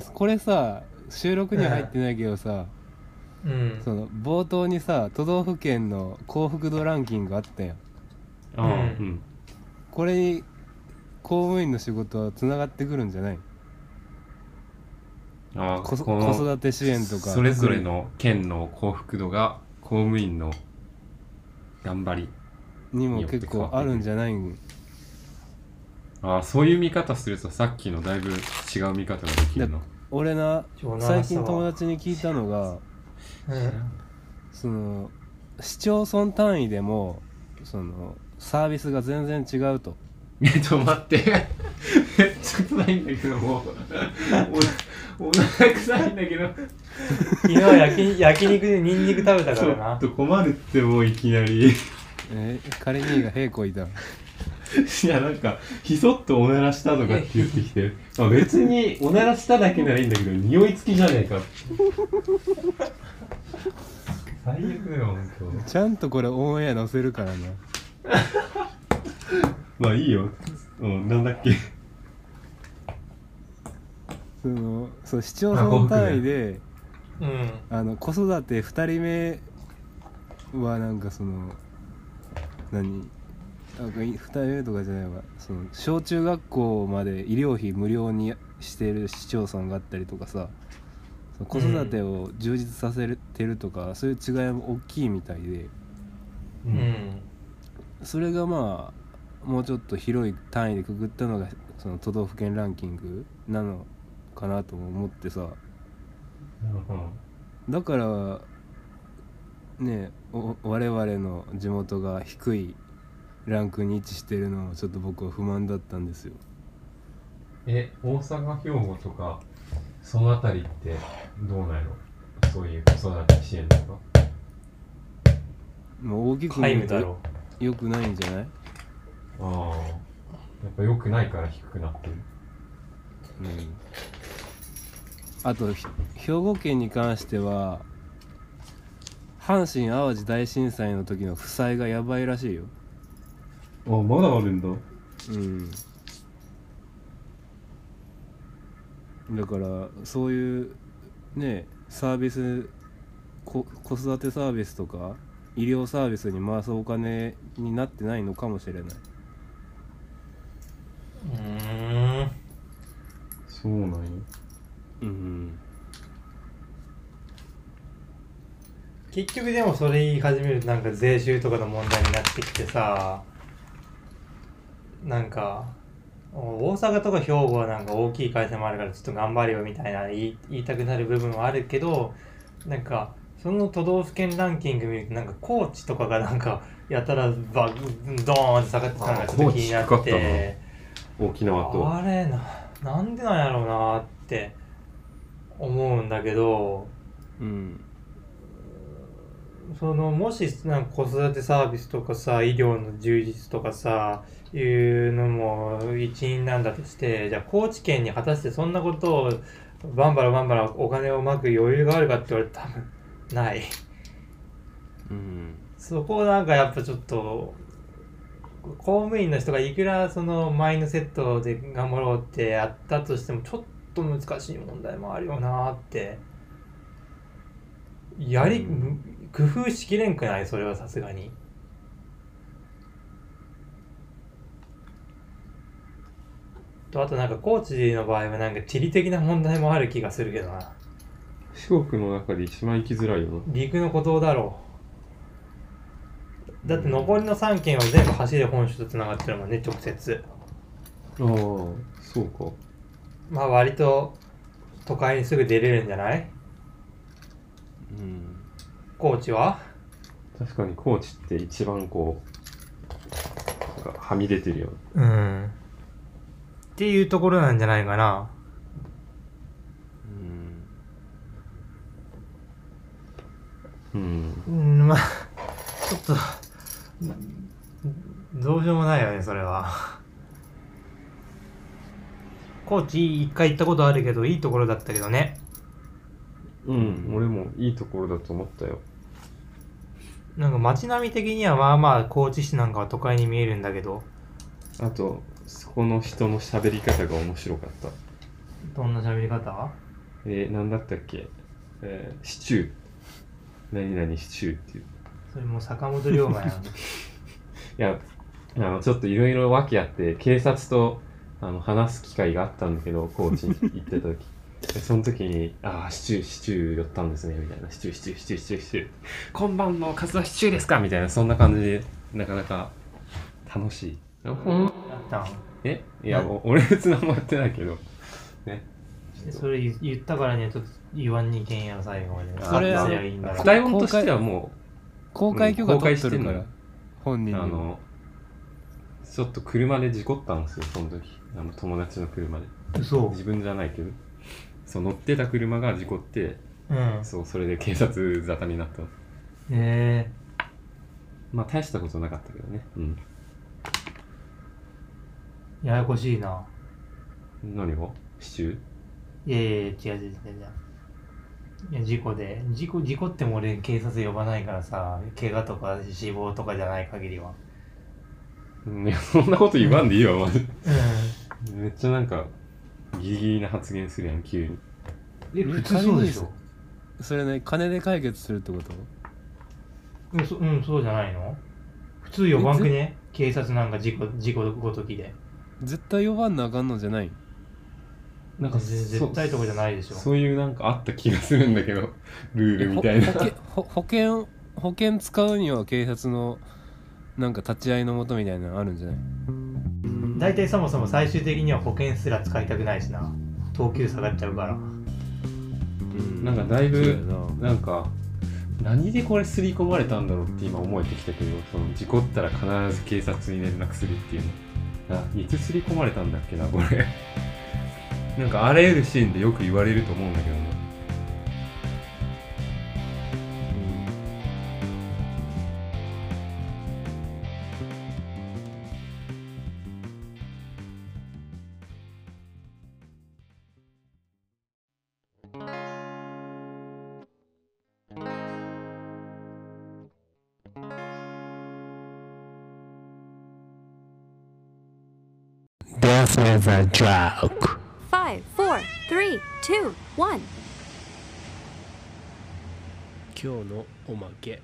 これさ収録には入ってないけどさ、うん。その冒頭にさ都道府県の幸福度ランキングあったやん。ああうん。うん。これに公務員の仕事はつながってくるんじゃない？あ子育て支援とか。それぞれの県の幸福度が公務員の頑張りにも結構あるんじゃない？んああそういう見方するとさっきのだいぶ違う見方ができるな俺な超最近友達に聞いたのがうん。その市町村単位でもそのサービスが全然違うと。え ちょっと待って。めっちゃ臭いんだけどもう。おお腹臭いんだけど。昨日焼き焼肉でニンニク食べたちょからな。っと困るってもういきなり。いえ仮にが平行いた やなんかひそっとおならしたとかって言ってきて。あ別におならしただけならいいんだけど匂い付きじゃねえか 最悪だよ本当。ちゃんとこれオンエア載せるからな。まあいいよ。うんなんだっけ。そのそう市町村単位でうん。あの子育て2人目はなんかその何？なんか2人目とかじゃないわ。その小中学校まで医療費無料にしてる市町村があったりとかさ子育てを充実させてるとか、そういう違いも大きいみたいで。うん。それがまあもうちょっと広い単位でくくったのがその都道府県ランキングなのかなとも思ってさ。だからねお我々の地元が低いランクに位置してるのはちょっと僕は不満だったんですよ。え大阪兵庫とかそのあたりってどうなんやろ？そういう子育て支援とか？もう大きく皆見ると無だろ。よくないんじゃない、ああ。やっぱ良くないから低くなってる。うん、あとひ兵庫県に関しては阪神・淡路大震災の時の負債がやばいらしいよあまだあるんだうんだからそういうねサービスこ子育てサービスとか医療サービスに回すお金になってないのかもしれないうーんそうなんやうん結局でもそれ言い始めるとなんか税収とかの問題になってきてさなんかお大阪とか兵庫はなんか大きい会社もあるからちょっと頑張れよみたいな言いたくなる部分はあるけどなんかその都道府県ランキング見るとなんか高知とかがなんかやたらバドーンって下がってたのがちょっと気になって。沖縄とあれななんでなんやろうなって思うんだけどうん。そのもしなんか子育てサービスとかさ医療の充実とかさいうのも一因なんだとしてじゃあ高知県に果たしてそんなことをバンバラバンバラお金をまく余裕があるかって言われたら多分ない。うん。そこをなんかやっぱちょっと公務員の人がいくらそのマインドセットで頑張ろうってやったとしてもちょっと難しい問題もあるよなって。やり、工夫しきれんくない？それはさすがにとあとなんか高知の場合はなんか地理的な問題もある気がするけどな。四国の中で一番行きづらいよな。陸の孤島だろう。だって残りの3県は全部橋で本州とつながってるもんね直接。ああそうか。まあ割と都会にすぐ出れるんじゃない？うん。高知は？確かに高知って一番こうなんかはみ出てるようんっていうところなんじゃないかな。うん。うん。うんまあちょっとどうしようもないよねそれは。高知一回行ったことあるけどいいところだったけどね。うん俺もいいところだと思ったよ。なんか街並み的にはまあまあ高知市なんかは都会に見えるんだけど。あとそこの人の喋り方が面白かった。どんな喋り方？えー、なんだったっけ？えー、シチュー。何々シチューっていう。それもう坂本龍馬やん。いやあのちょっといろいろ訳あって警察とあの話す機会があったんだけど高知に行ってた時。でその時に「ああシチューシチュー寄ったんですね」みたいな「シチューシチューシチューシチューシチュー。今晩のカツはシチューですか?」みたいなそんな感じでなかなか楽しいほんやったん？え？いやお 俺別に何もやってないけど。ね。それ言言ったからにはちょっと言わんにいけんやろ最後まで。それあすりゃいいんだろ二人音としてはも公開許可取っとるから本人あのちょっと車で事故ったんですよその時。あの友達の車で。嘘。自分じゃないけど。そう乗ってた車が事故ってうん。そうそれで警察沙汰になった。のえ。まあ大したことなかったけどね。うん。ー、ややこしいな。何が？シチューいやいやいや違う違う違う。違ういや事故で。事故事故っても俺警察呼ばないからさ怪我とか死亡とかじゃない限りは。うんいやそんなこと言わんでいいわマジ。うめっちゃなんかギリギリな発言するやん急に。んえ普通そうでしょ？それね金で解決するってこと？うんそ,、うん、そうじゃないの？普通呼ばんくね？警察なんか事故事故ごときで絶対呼ばんなあかんのじゃない？なんかぜ絶対とかじゃないでしょ。そういうなんかあった気がするんだけど ルールみたいな。ほ保険ほ保険保険使うには警察のなんか立ち会いのもとみたいなのあるんじゃない？大体そもそも最終的には保険すら使いたくないしな。等級下がっちゃうから。うん。なんかだいぶなんか何でこれ刷り込まれたんだろうって今思えてきたけどその事故ったら必ず警察に連絡するっていうのあいつ刷り込まれたんだっけなこれ。なんかあらゆるシーンでよく言われると思うんだけどな Death is a joke Five, four, three, two, one. 今日のおまけ。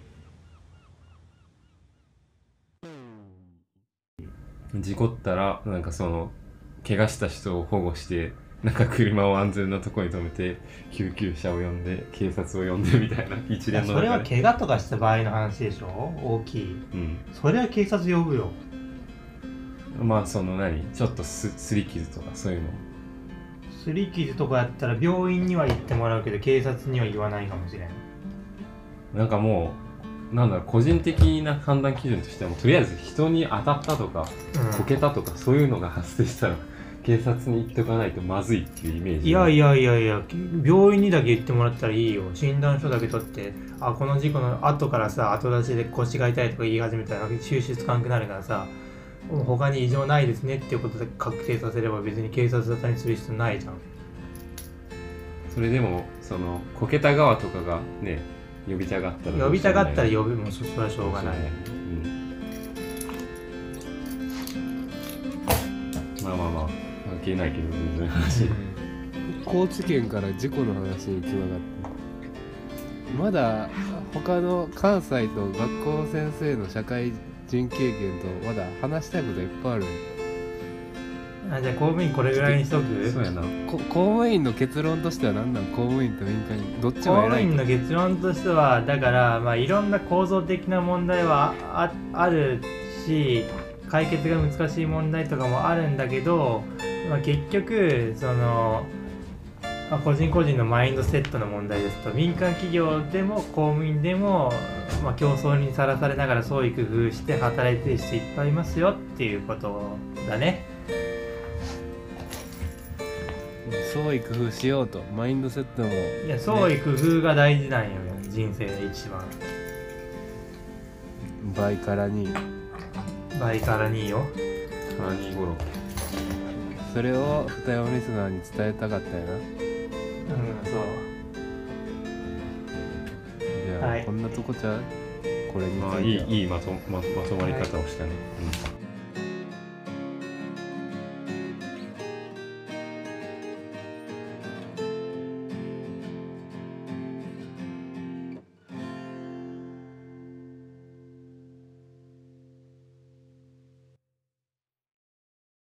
事故ったらなんかその怪我した人を保護してなんか車を安全なところに止めて救急車を呼んで警察を呼んでみたいな一連のそれは怪我とかした場合の話でしょ？大きい。うん。それは警察呼ぶよまあその何ちょっとすすり傷とかそういうの。すり傷とかやったら病院には行ってもらうけど警察には言わないかもしれん。なんかもうなんだろう個人的な判断基準としてはもうとりあえず人に当たったとかうん。こけたとかそういうのが発生したら 警察に行っておかないとまずいっていうイメージ。いやいやいやいや病院にだけ行ってもらったらいいよ。診断書だけ取ってあこの事故の後からさ後出しで腰が痛いとか言い始めたら収集つかんくなるからさ他に異常ないですねっていうことで確定させれば別に警察沙汰にする必要ないじゃん。それでもそのこけた側とかがね呼びたがったらど呼びたがったら呼ぶもそれはしょうがない。うん、まあまあまあ関係ないけど全然話。高知県から事故の話につながって。まだ他の関西と学校先生の社会人経験とまだ話したいこといっぱいあるあじゃあ公務員これぐらいにしとく？そうやな。こ公務員の結論としては何なん？公務員と民間員どっち公務も偉い。員の結論としてはだから、まあ、いろんな構造的な問題はああるし解決が難しい問題とかもあるんだけど、まあ、結局その、まあ、個人個人のマインドセットの問題ですと民間企業でも公務員でも、まあ、競争にさらされながら創意工夫して働いてる人いっぱいいますよっていうことだね。創意工夫しようとマインドセットも。いや創意工夫が大事なんよ人生で一番。倍からに倍から2よ。カニゴロそれを二山リスナーに伝えたかったよなうん、そう。じゃあ、はい。こんなとこちゃうこれについては。まあいいいいまとままとまり方をしたね、うん